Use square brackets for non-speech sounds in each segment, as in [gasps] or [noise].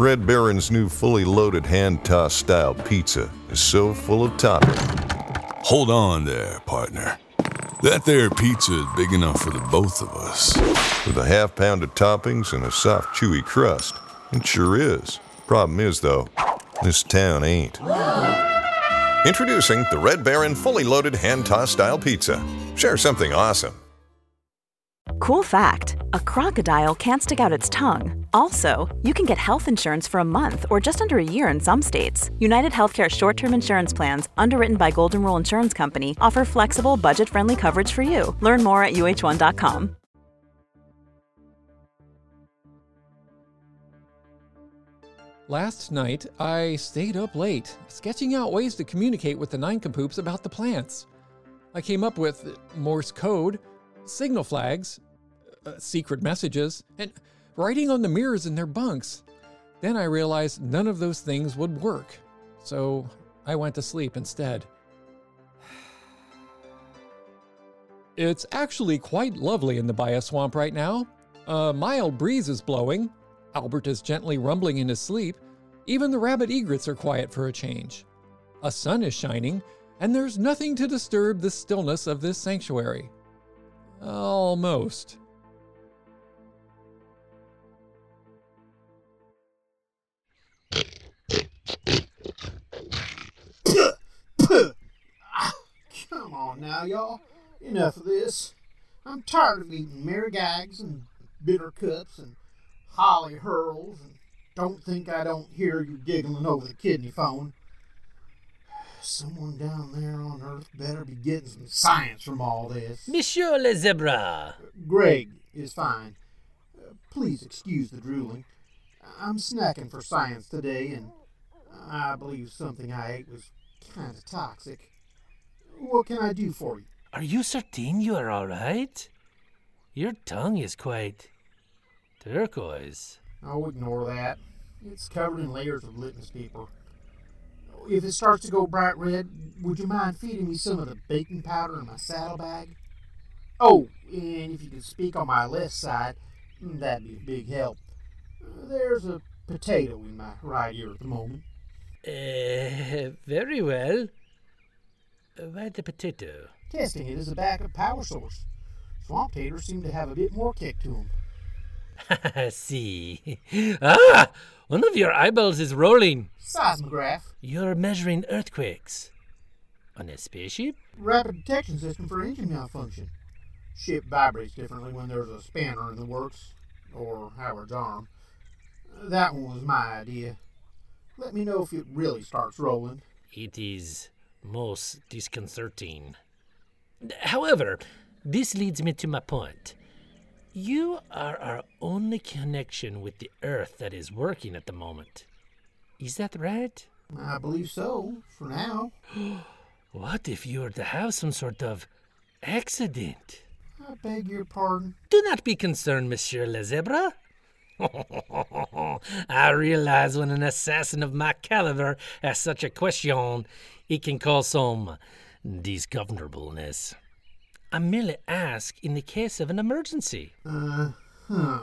Red Baron's new fully loaded hand tossed style pizza is so full of topping. Hold on there, partner. That there pizza is big enough for the both of us. With a half pound of toppings and a soft, chewy crust. It sure is. Problem is, though, this town ain't. Introducing the Red Baron fully loaded hand tossed style pizza. Share something awesome. Cool fact a crocodile can't stick out its tongue. Also, you can get health insurance for a month or just under a year in some states. United Healthcare short term insurance plans, underwritten by Golden Rule Insurance Company, offer flexible, budget friendly coverage for you. Learn more at uh1.com. Last night, I stayed up late, sketching out ways to communicate with the Nincompoops about the plants. I came up with Morse code, signal flags, uh, secret messages, and writing on the mirrors in their bunks. Then I realized none of those things would work, so I went to sleep instead. [sighs] It's actually quite lovely in the bioswamp right now. A mild breeze is blowing. Albert is gently rumbling in his sleep. Even the rabbit egrets are quiet for a change. A sun is shining, and there's nothing to disturb the stillness of this sanctuary. Almost. Come on now, y'all. Enough of this. I'm tired of eating gags and bitter cups and holly hurls and don't think I don't hear you giggling over the kidney phone. Someone down there on Earth better be getting some science from all this. Monsieur Le Zebra. Greg is fine. Uh, please excuse the drooling. I'm snacking for science today, and I believe something I ate was kind of toxic. What can I do for you? Are you certain you are all right? Your tongue is quite turquoise. I'll ignore that. It's covered in layers of litmus paper. If it starts to go bright red, would you mind feeding me some of the baking powder in my saddlebag? Oh, and if you could speak on my left side, that'd be a big help. There's a potato in my right ear at the moment. Uh, very well. Why the potato? Testing it as a backup power source. Swamp taters seem to have a bit more kick to them. [laughs] see. Ah! One of your eyeballs is rolling. Seismograph. You're measuring earthquakes. On a spaceship? Rapid detection system for engine malfunction. Ship vibrates differently when there's a spanner in the works, or Howard's arm. That one was my idea. Let me know if it really starts rolling. It is most disconcerting. However, this leads me to my point. You are our only connection with the Earth that is working at the moment. Is that right? I believe so, for now. [gasps] what if you were to have some sort of accident? I beg your pardon. Do not be concerned, Monsieur Le Zebra. [laughs] I realize when an assassin of my caliber asks such a question, it can cause some discomfortableness. I merely ask in the case of an emergency. Uh huh.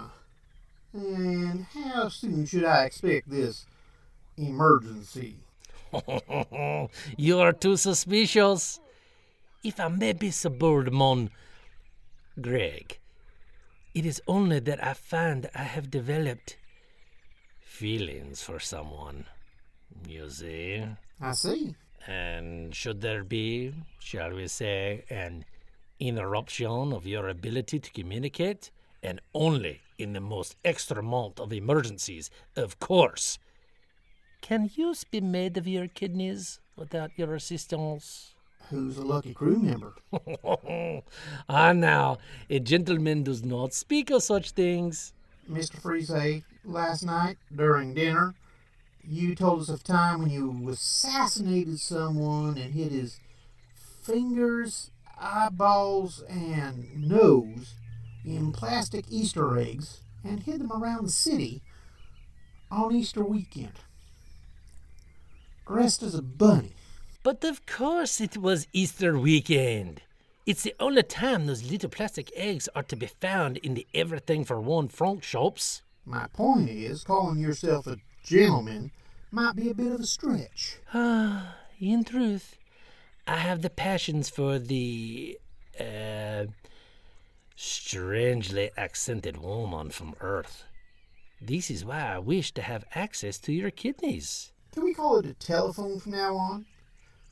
And how soon should I expect this emergency? [laughs] you are too suspicious. If I may be so bold, mon Greg, it is only that I find I have developed feelings for someone. You see? I see. And should there be, shall we say, an interruption of your ability to communicate, and only in the most extremement of emergencies, of course. Can use be made of your kidneys without your assistance? Who's a lucky crew member? [laughs] ah, now, a gentleman does not speak of such things. Mr. Freeze, last night during dinner, you told us of time when you assassinated someone and hid his fingers eyeballs and nose in plastic Easter eggs and hid them around the city on Easter weekend. Dressed as a bunny. But of course it was Easter weekend. It's the only time those little plastic eggs are to be found in the everything for one franc shops. My point is, calling yourself a gentleman might be a bit of a stretch. Ah, [sighs] in truth, I have the passions for the uh, strangely accented woman from Earth. This is why I wish to have access to your kidneys. Can we call it a telephone from now on?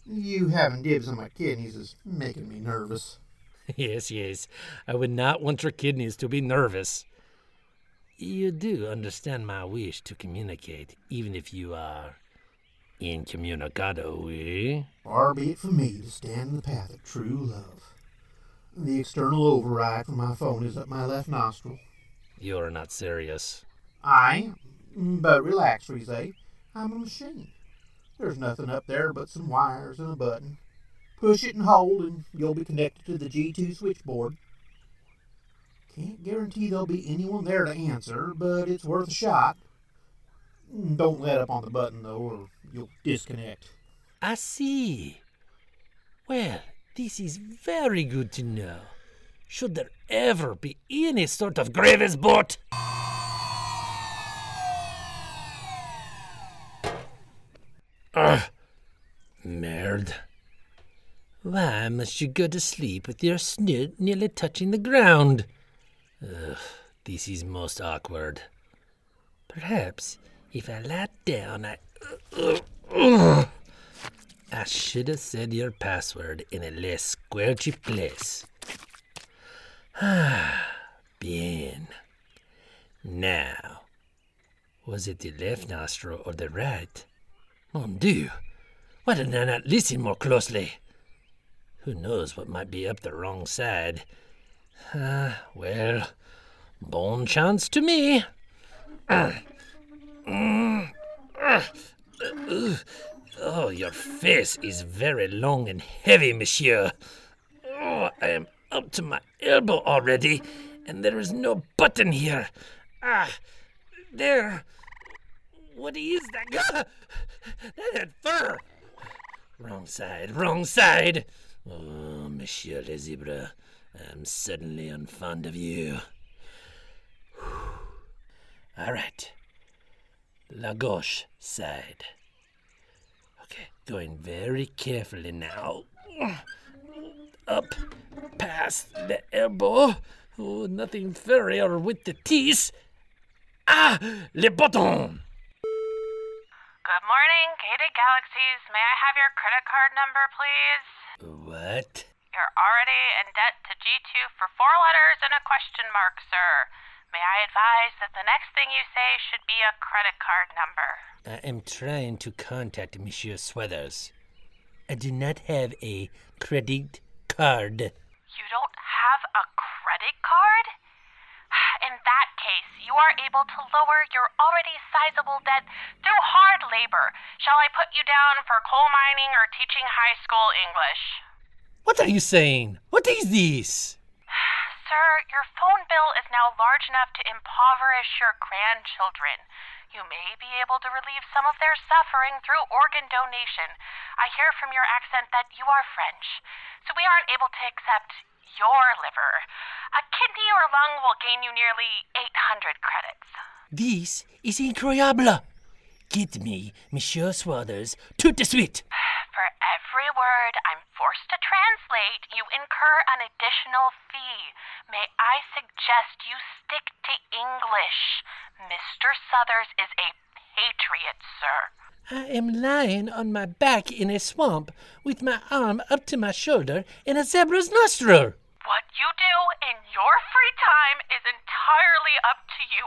You having dibs on my kidneys is making me nervous. [laughs] yes, yes, I would not want your kidneys to be nervous. You do understand my wish to communicate, even if you are incommunicado, eh? Far be it from me to stand in the path of true love. The external override from my phone is up my left nostril. You're not serious. I am, but relax, Frise. I'm a machine. There's nothing up there but some wires and a button. Push it and hold, and you'll be connected to the G2 switchboard. Can't guarantee there'll be anyone there to answer, but it's worth a shot. Don't let up on the button, though, or you'll disconnect. I see. Well, this is very good to know. Should there ever be any sort of Gravis boat? Why must you go to sleep with your snoot nearly touching the ground? Ugh, this is most awkward. Perhaps if I lie down, I. I should have said your password in a less squelchy place. Ah, [sighs] bien. Now, was it the left nostril or the right? Mon Dieu, why didn't I not listen more closely? Who knows what might be up the wrong side? Ah, well, bon chance to me. Ah. Mm. Uh, Oh, your face is very long and heavy, monsieur. Oh, I am up to my elbow already, and there is no button here. Ah, there. What is that? Ah, that fur. Wrong side, wrong side. Oh, Monsieur Le Zebra, I'm suddenly unfond of you. All right. La gauche side. Okay, going very carefully now. Up past the elbow. Oh, nothing furrier with the teeth. Ah, le button. Good morning, Gated Galaxies. May I have your credit card number, please? What? You're already in debt to G2 for four letters and a question mark, sir. May I advise that the next thing you say should be a credit card number? I am trying to contact Monsieur Sweathers. I do not have a credit card. You don't have a credit card? In that case, you are able to lower your already sizable debt through hard labor. Shall I put you down for coal mining or teaching high school English? What are you saying? What is this? [sighs] Sir, your phone bill is now large enough to impoverish your grandchildren. You may be able to relieve some of their suffering through organ donation. I hear from your accent that you are French, so we aren't able to accept your liver. A kidney or lung will gain you nearly 800 credits. This is incroyable. Get me Monsieur Sweathers tout de suite. For every word I'm forced to translate, you incur an additional fee. May I suggest you stick to English? Mr. Southers is a patriot, sir. I am lying on my back in a swamp with my arm up to my shoulder in a zebra's nostril. What you do in your free time is entirely up to you.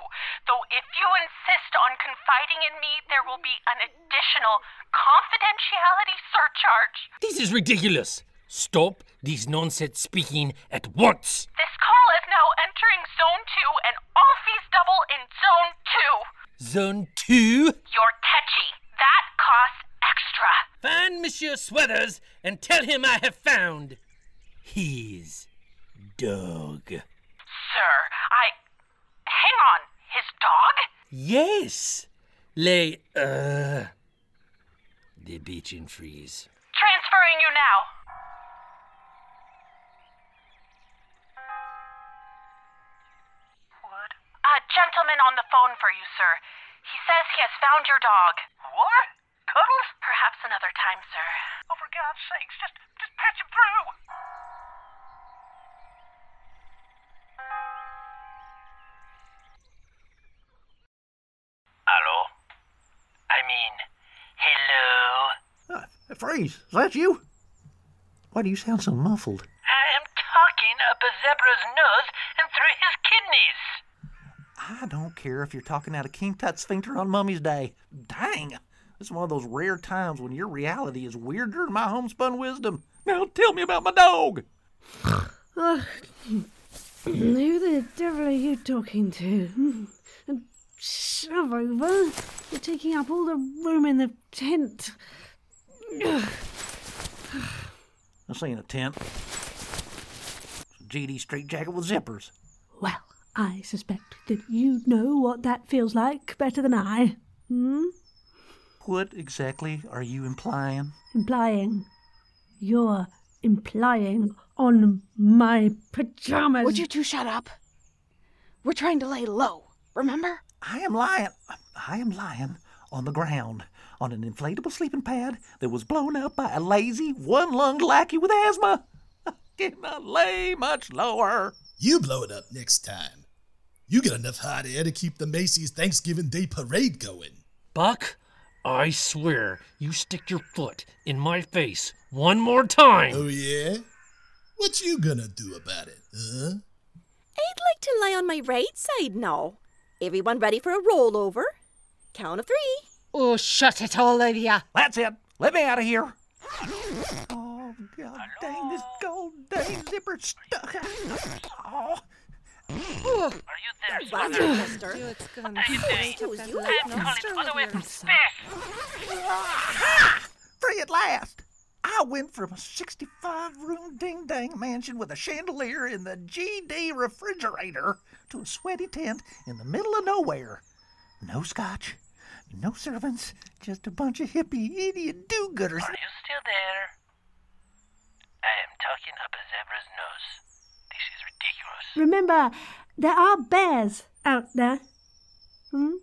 Though if you insist on confiding in me, there will be an additional confidentiality surcharge. This is ridiculous. Stop this nonsense speaking at once. This call is now entering Zone 2 and all fees double in Zone 2. Zone 2? You're catchy. That costs extra. Find Monsieur Sweathers and tell him I have found his dog. Sir, I. Hang on. His dog? Yes. Lay, uh. The Bichon Frise. Transferring you now. Wood? A gentleman on the phone for you, sir. He says he has found your dog. What? Cuddles? Perhaps another time, sir. Oh, for God's sakes, just, just patch him through. Freeze, is that you? Why do you sound so muffled? I am talking up a zebra's nose and through his kidneys. I don't care if you're talking out of King Tut's Sphincter on Mummy's Day. Dang! This is one of those rare times when your reality is weirder than my homespun wisdom. Now tell me about my dog. Uh, who the devil are you talking to? And [laughs] shove over. You're taking up all the room in the tent. [sighs] This ain't a tent. It's a GD straight jacket with zippers. Well, I suspect that you know what that feels like better than I. Hmm? What exactly are you implying? Implying. You're implying on my pajamas. Would you two shut up? We're trying to lay low, remember? I am lying. I am lying on the ground on an inflatable sleeping pad that was blown up by a lazy, one lunged lackey with asthma. [laughs] I cannot lay much lower. You blow it up next time. You get enough hot air to keep the Macy's Thanksgiving Day parade going. Buck, I swear you stick your foot in my face one more time. Oh, yeah? What you gonna do about it, huh? I'd like to lie on my right side now. Everyone ready for a rollover? Count of three. Oh, shut it all of ya. That's it. Let me out of here. Oh, God dang, this gold dang zipper stuck. Oh. oh. Are you there, Roger, Slither? mister. How you doing? Excuse you. I'm calling all the way from space. Ah, Free at last. I went from a 65 room ding dang mansion with a chandelier in the GD refrigerator to a sweaty tent in the middle of nowhere. No scotch, no servants, just a bunch of hippie idiot do gooders. Are you still there? I am talking up a zebra's nose. This is ridiculous. Remember, there are bears out there. Hmm?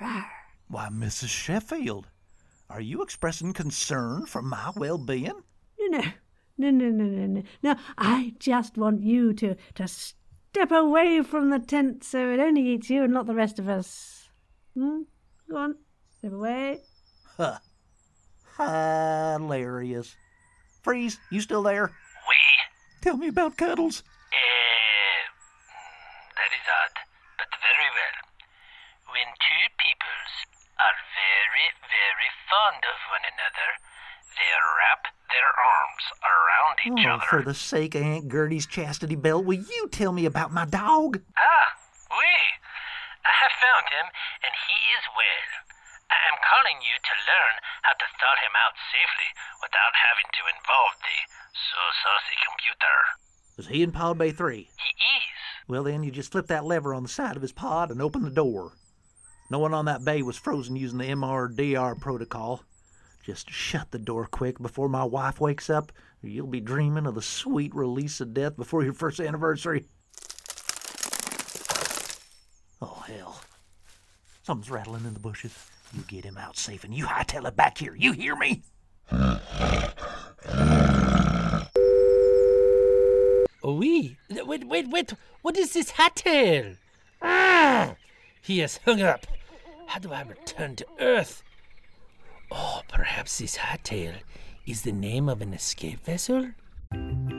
Rawr. Why, Mrs. Sheffield, are you expressing concern for my well being? No, no, no, no, no, no. No, I just want you to, to step away from the tent so it only eats you and not the rest of us. Hmm? Go on, step away. Huh. Hilarious. Freeze, you still there? We? Tell me about Cuddles. Uh, that is odd, but very well. When two peoples are very, very fond of one another, they wrap their arms around each Oh, other. for the sake of Aunt Gertie's chastity belt, will you tell me about my dog? Ah, we. I have found him, and he is well. I am calling you to learn how to thaw him out safely without having to involve the so saucy computer. Is he in Pod Bay 3? He is. Well, then you just flip that lever on the side of his pod and open the door. No one on that bay was frozen using the MRDR protocol. Just shut the door quick before my wife wakes up, or you'll be dreaming of the sweet release of death before your first anniversary. Oh, hell. Something's rattling in the bushes. You get him out safe and you hightail it back here. You hear me? We. Wait, wait, wait. What is this hat tail? Ah! He has hung up. How do I return to Earth? Oh, perhaps this hat tail is the name of an escape vessel?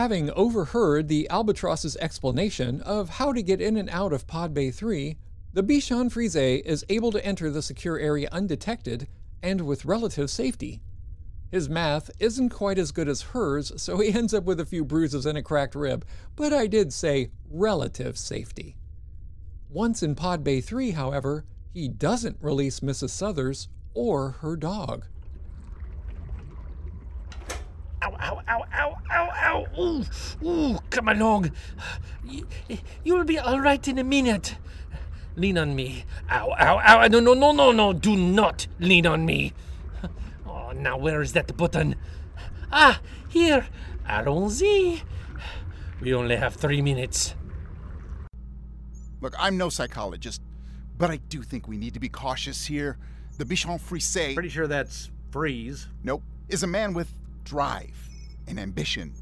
Having overheard the Albatross's explanation of how to get in and out of Pod Bay 3, the Bichon Frise is able to enter the secure area undetected and with relative safety. His math isn't quite as good as hers, so he ends up with a few bruises and a cracked rib, but I did say relative safety. Once in Pod Bay 3, however, he doesn't release Mrs. Southers or her dog. Ow, ow, ow, ow, ow, ow. Ooh, ooh, come along. You, you'll be all right in a minute. Lean on me. Ow, ow, ow. No, no, no, no, no. Do not lean on me. Oh, now where is that button? Ah, here. Allons-y. We only have three minutes. Look, I'm no psychologist, but I do think we need to be cautious here. The Bichon Frise. Pretty sure that's freeze. Nope. Is a man with drive and ambition.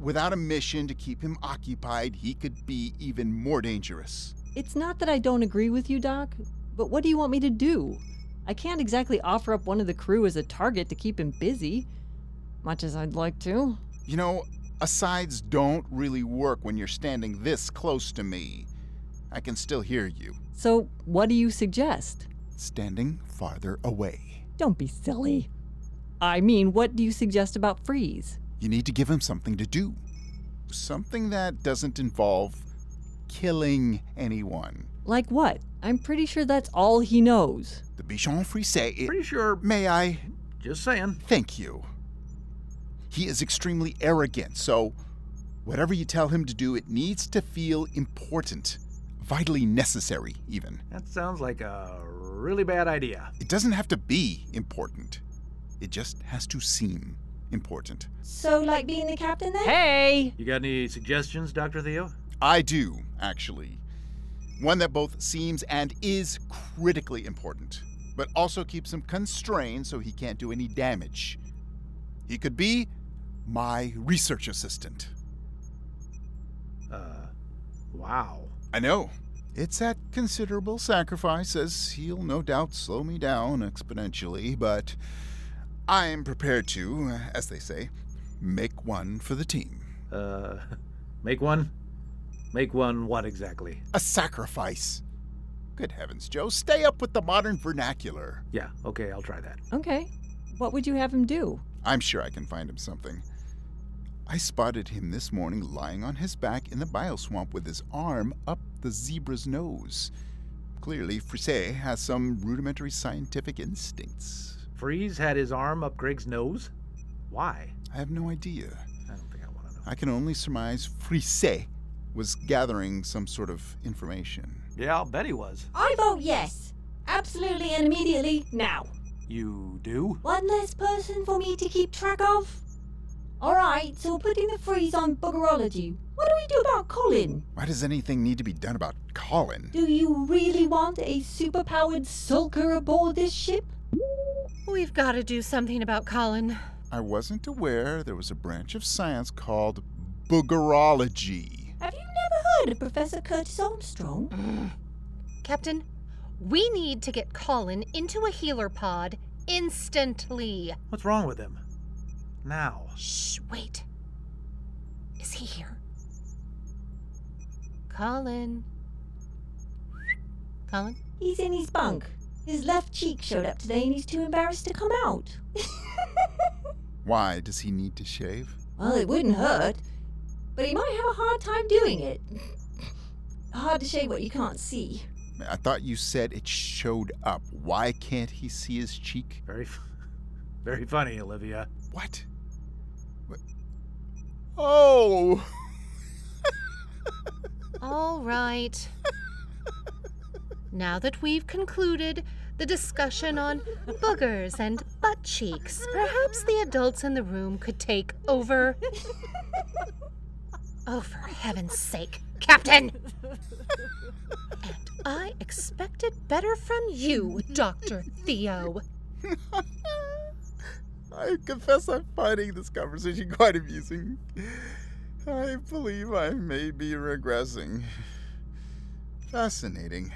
Without a mission to keep him occupied, he could be even more dangerous. It's not that I don't agree with you, Doc, but what do you want me to do? I can't exactly offer up one of the crew as a target to keep him busy, much as I'd like to. You know, asides don't really work when you're standing this close to me. I can still hear you. So, what do you suggest? Standing farther away. Don't be silly. I mean, what do you suggest about Freeze? You need to give him something to do. Something that doesn't involve killing anyone. Like what? I'm pretty sure that's all he knows. The Bichon Frise. It, Pretty sure. May I? Just saying. Thank you. He is extremely arrogant, so whatever you tell him to do, it needs to feel important. Vitally necessary, even. That sounds like a really bad idea. It doesn't have to be important, it just has to seem important. So, like being the captain then? Hey! You got any suggestions, Dr. Theo? I do, actually. One that both seems and is critically important, but also keeps him constrained so he can't do any damage. He could be my research assistant. Uh, wow. I know. It's at considerable sacrifice, as he'll no doubt slow me down exponentially, but I'm prepared to, as they say, make one for the team. Uh, make one? Make one what exactly? A sacrifice. Good heavens, Joe, stay up with the modern vernacular. Yeah, okay, I'll try that. Okay. What would you have him do? I'm sure I can find him something. I spotted him this morning lying on his back in the bioswamp with his arm up the zebra's nose. Clearly, Frise has some rudimentary scientific instincts. Freeze had his arm up Greg's nose? Why? I have no idea. I don't think I want to know. I can only surmise Frise was gathering some sort of information. Yeah, I'll bet he was. I vote yes. Absolutely and immediately now. You do? One less person for me to keep track of? Alright, so putting the freeze on buggerology. What do we do about Colin? Why does anything need to be done about Colin? Do you really want a superpowered sulker aboard this ship? We've got to do something about Colin. I wasn't aware there was a branch of science called boogerology. Have you never heard of Professor Curtis Armstrong? [gasps] Captain, we need to get Colin into a healer pod instantly. What's wrong with him? Now. Shh, wait. Is he here? Colin. Colin? He's in his bunk. His left cheek showed up today and he's too embarrassed to come out. [laughs] Why does he need to shave? Well, it wouldn't hurt, but he might have a hard time doing it. Hard to shave what you can't see. I thought you said it showed up. Why can't he see his cheek? Very, very funny, Olivia. What? what? Oh! [laughs] All right. Now that we've concluded the discussion on boogers and butt cheeks, perhaps the adults in the room could take over. Oh, for heaven's sake, Captain! And I expected better from you, Dr. Theo. [laughs] I confess I'm finding this conversation quite amusing. I believe I may be regressing. Fascinating.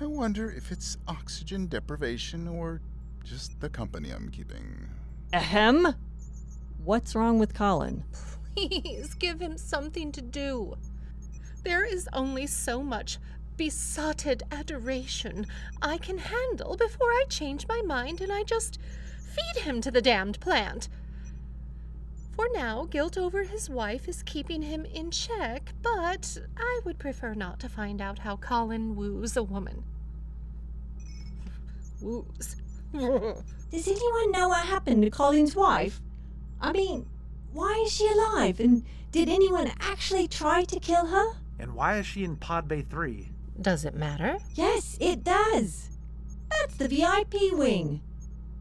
I wonder if it's oxygen deprivation or just the company I'm keeping. Ahem? What's wrong with Colin? Please give him something to do. There is only so much besotted adoration I can handle before I change my mind and I just feed him to the damned plant. For now, guilt over his wife is keeping him in check, but I would prefer not to find out how Colin woos a woman. [laughs] woos. [laughs] Does anyone know what happened to Colin's wife? I mean, why is she alive? And did anyone actually try to kill her? And why is she in Pod Bay 3? Does it matter? Yes, it does. That's the VIP wing.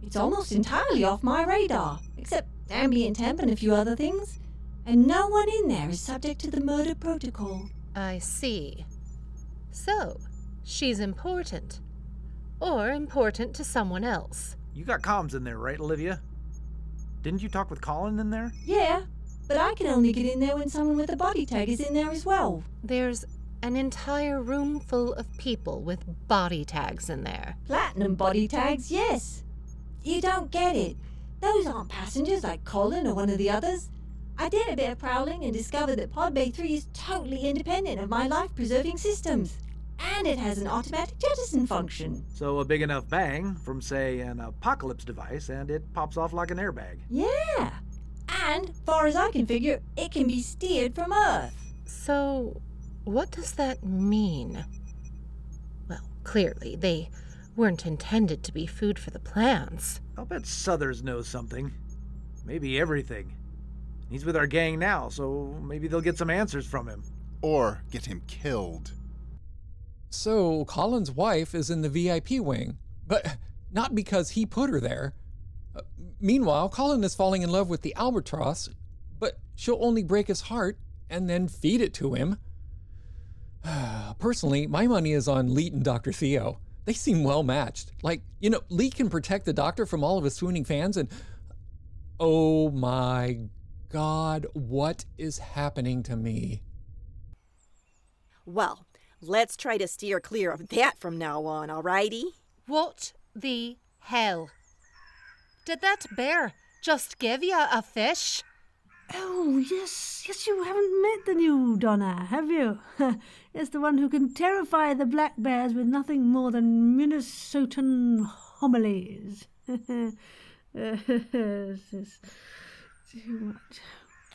It's almost entirely off my radar, except ambient temp and a few other things. And no one in there is subject to the murder protocol. I see. So, she's important. Or important to someone else. You got comms in there, right, Olivia? Didn't you talk with Colin in there? Yeah, but I can only get in there when someone with a body tag is in there as well. There's an entire room full of people with body tags in there. Platinum body tags, yes. You don't get it. Those aren't passengers like Colin or one of the others. I did a bit of prowling and discovered that Pod Bay 3 is totally independent of my life preserving systems. And it has an automatic jettison function. So a big enough bang from, say, an apocalypse device, and it pops off like an airbag. Yeah. And, far as I can figure, it can be steered from Earth. So, what does that mean? Well, clearly, they weren't intended to be food for the plants. I'll bet Southers knows something. Maybe everything. He's with our gang now, so maybe they'll get some answers from him. Or get him killed. So, Colin's wife is in the VIP wing, but not because he put her there. Uh, meanwhile, Colin is falling in love with the albatross, but she'll only break his heart and then feed it to him. [sighs] Personally, my money is on Leet and Dr. Theo. They seem well matched. Like, you know, Lee can protect the doctor from all of his swooning fans, and oh my god, what is happening to me? Well, let's try to steer clear of that from now on, alrighty? What the hell? Did that bear just give you a fish? Oh, yes, yes, you haven't met the new Donna, have you? [laughs] it's the one who can terrify the black bears with nothing more than Minnesotan homilies. [laughs] this too much.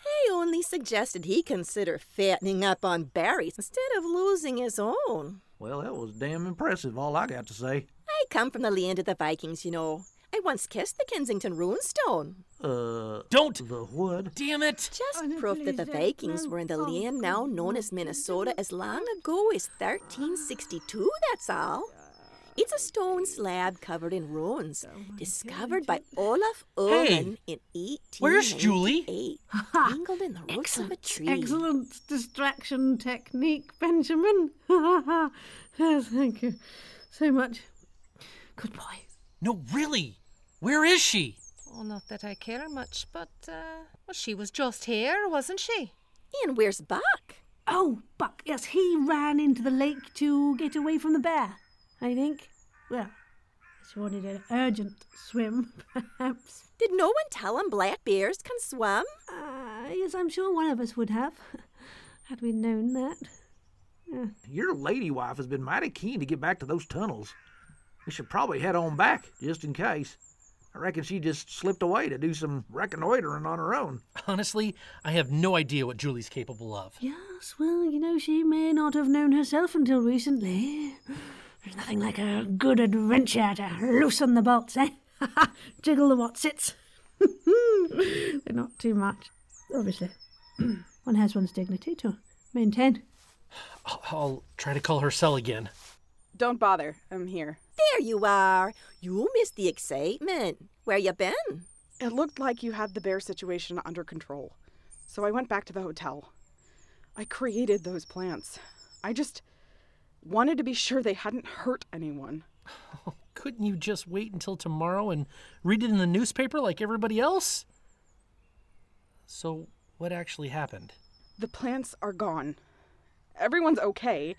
I only suggested he consider fattening up on berries instead of losing his own. Well, that was damn impressive, all I got to say. I come from the land of the Vikings, you know. I once kissed the Kensington runestone. Uh, Don't! The wood? Damn it! Just proof that the Vikings were in the land now known as Minnesota as long ago as 1362, that's all. It's a stone slab covered in runes, discovered by Olaf Ullman in 1898. where's Julie? [laughs] Tangled in the roots of a tree. Excellent distraction technique, Benjamin. yes, [laughs] thank you so much. Good boy. No, really. Where is she? Oh, not that I care much, but, uh, well, she was just here, wasn't she? And where's Buck? Oh, Buck, yes, he ran into the lake to get away from the bear, I think. Well, he wanted an urgent swim, [laughs] perhaps. Did no one tell him black bears can swim? Uh, yes, I'm sure one of us would have, [laughs] had we known that. Yeah. Your lady wife has been mighty keen to get back to those tunnels. We should probably head on back, just in case. I reckon she just slipped away to do some reconnoitering on her own. Honestly, I have no idea what Julie's capable of. Yes, well, you know, she may not have known herself until recently. There's nothing like a good adventure to loosen the bolts, eh? [laughs] Jiggle the watsits. [laughs] They're not too much, obviously. [clears throat] One has one's dignity to maintain. I'll, I'll try to call her cell again. Don't bother. I'm here. There you are. You missed the excitement. Where you been? It looked like you had the bear situation under control. So I went back to the hotel. I created those plants. I just wanted to be sure they hadn't hurt anyone. [sighs] Couldn't you just wait until tomorrow and read it in the newspaper like everybody else? So, what actually happened? The plants are gone. Everyone's okay.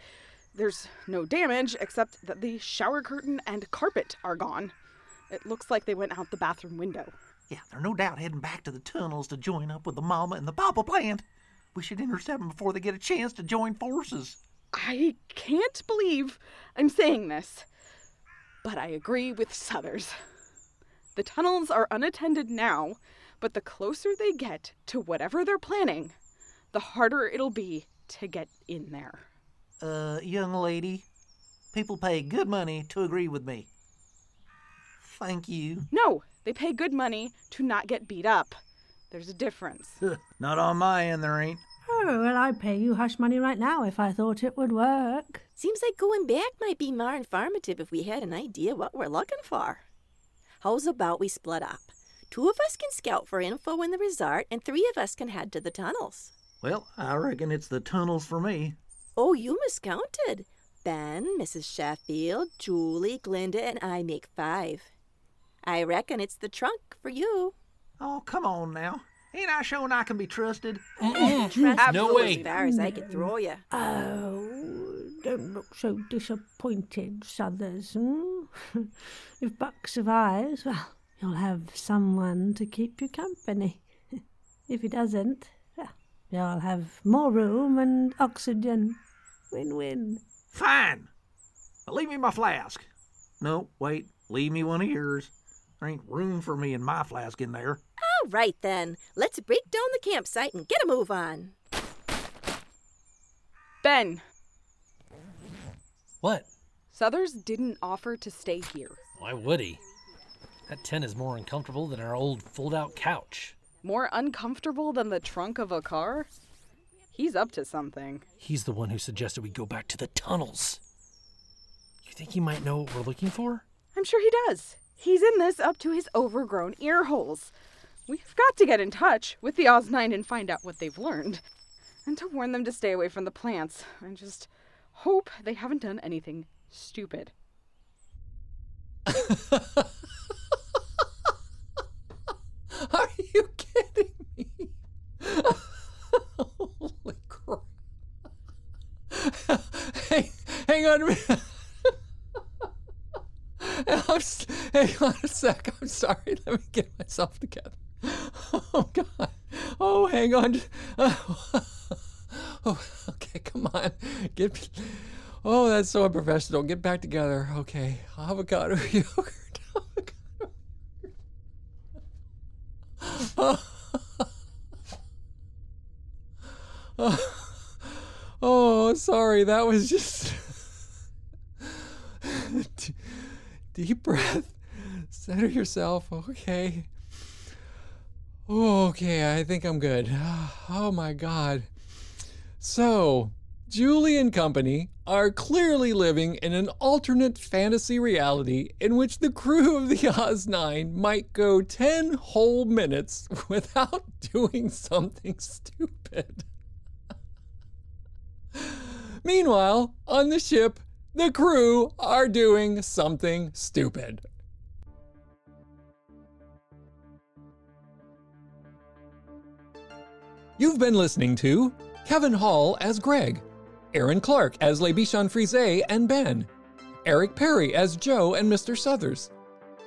There's no damage except that the shower curtain and carpet are gone. It looks like they went out the bathroom window. Yeah, they're no doubt heading back to the tunnels to join up with the mama and the papa plant. We should intercept them before they get a chance to join forces. I can't believe I'm saying this, but I agree with Southers. The tunnels are unattended now, but the closer they get to whatever they're planning, the harder it'll be to get in there. Uh, young lady, people pay good money to agree with me. Thank you. No, they pay good money to not get beat up. There's a difference. [laughs] Not on my end, there ain't. Oh, well, I'd pay you hush money right now if I thought it would work. Seems like going back might be more informative if we had an idea what we're looking for. How's about we split up? Two of us can scout for info in the resort, and three of us can head to the tunnels. Well, I reckon it's the tunnels for me. Oh, you miscounted. Ben, Mrs. Sheffield, Julie, Glinda, and I make five. I reckon it's the trunk for you. Oh, come on now. Ain't I shown I can be trusted? Trust No you way. As far as I could throw you. Oh, don't look so disappointed, Southers. Hmm? [laughs] if Buck survives, well, you'll have someone to keep you company. [laughs] if he doesn't, well, you'll have more room and oxygen. Win-win. Fine. But leave me my flask. No, wait. Leave me one of yours. There ain't room for me and my flask in there. All right then. Let's break down the campsite and get a move on. Ben, What? Southers didn't offer to stay here. Why would he? That tent is more uncomfortable than our old fold out couch. More uncomfortable than the trunk of a car? He's up to something. He's the one who suggested we go back to the tunnels. You think he might know what we're looking for? I'm sure he does. He's in this up to his overgrown ear holes. We've got to get in touch with the Oz 9 and find out what they've learned. And to warn them to stay away from the plants. I just hope they haven't done anything stupid. [laughs] Are you [laughs] kidding me? Holy crap. Hang, hang on a minute. I'm, hang on a sec. I'm sorry. [laughs] Let me get myself together. Oh, God. Oh, hang on. [laughs] Oh, okay, come on. Get. Oh, that's so unprofessional. Get back together. Okay. Avocado yogurt. [laughs] Oh, sorry. That was just [laughs] deep breath. Center yourself. Okay. Okay, I think I'm good. [sighs] Oh my god. So, Julie and company are clearly living in an alternate fantasy reality in which the crew of the [laughs] Oz 9 might go 10 whole minutes [laughs] without doing something stupid. [laughs] Meanwhile, on the ship, the crew are doing something stupid. You've been listening to Kevin Hall as Greg, Aaron Clark as Le Bichon Frise and Ben, Eric Perry as Joe and Mr. Southers,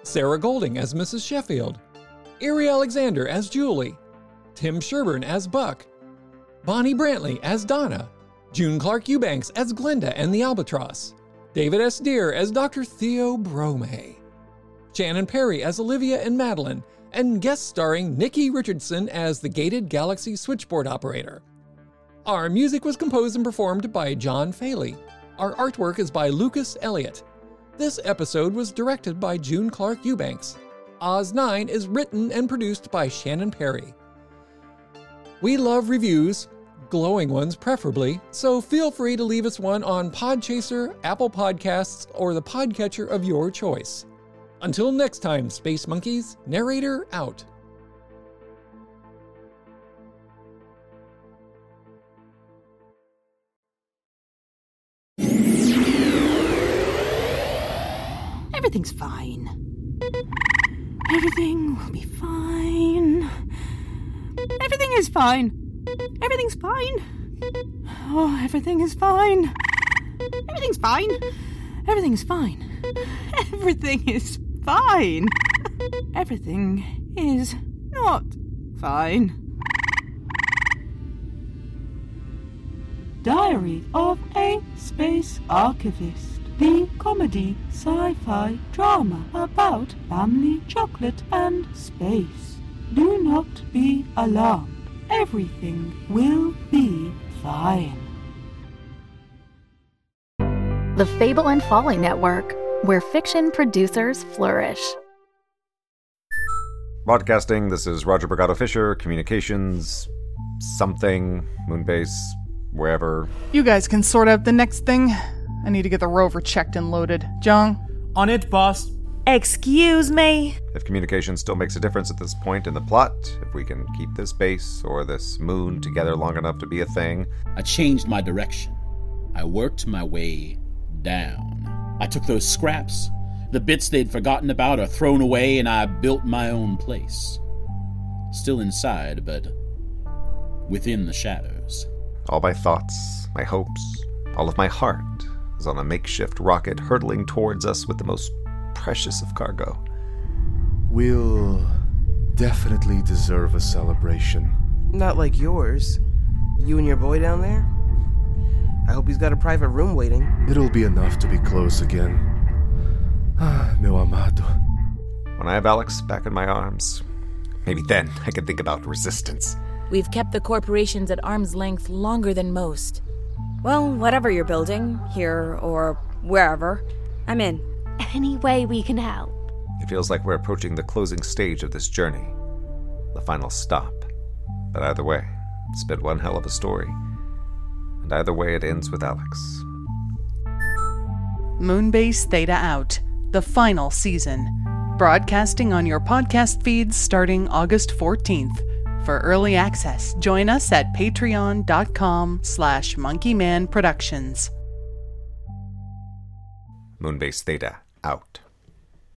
Sarah Golding as Mrs. Sheffield, Iri Alexander as Julie, Tim Sherburn as Buck, Bonnie Brantley as Donna, June Clark Eubanks as Glinda and the Albatross, David S. Dear as Dr. Theo Brome, Shannon Perry as Olivia and Madeline, and guest starring Nikki Richardson as the Gated Galaxy switchboard operator. Our music was composed and performed by John Faley. Our artwork is by Lucas Elliott. This episode was directed by June Clark Eubanks. Oz 9 is written and produced by Shannon Perry. We love reviews. glowing ones preferably, so feel free to leave us one on Podchaser, Apple Podcasts, or the podcatcher of your choice. Until next time, Space Monkeys, narrator out. Everything's fine. Everything will be fine. Everything is fine. Everything's fine. Oh, everything is fine. Everything's fine. Everything's fine. Everything is fine. Everything is not fine. Diary of a Space Archivist. The comedy sci fi drama about family chocolate and space. Do not be alarmed. Everything will be fine. The Fable and Folly Network, where fiction producers flourish. Broadcasting, this is Roger Bragado Fisher, Communications, something, Moonbase, wherever. You guys can sort out the next thing. I need to get the rover checked and loaded. Jung? On it, boss. Excuse me? If communication still makes a difference at this point in the plot, if we can keep this base or this moon together long enough to be a thing. I changed my direction. I worked my way down. I took those scraps, the bits they'd forgotten about or thrown away, and I built my own place. Still inside, but within the shadows. All my thoughts, my hopes, all of my heart is on a makeshift rocket hurtling towards us with the most precious of cargo. We'll definitely deserve a celebration. Not like yours. You and your boy down there? I hope he's got a private room waiting. It'll be enough to be close again. Ah, meu amado. When I have Alex back in my arms, maybe then I can think about resistance. We've kept the corporations at arm's length longer than most. Well, whatever you're building, here or wherever, I'm in. Any way we can help. It feels like we're approaching the closing stage of this journey, the final stop. But either way, it's been one hell of a story. And either way, it ends with Alex. Moonbase Theta Out, the final season. Broadcasting on your podcast feeds starting August 14th. For early access, join us at patreon.com slash monkeymanproductions. Moonbase Theta out.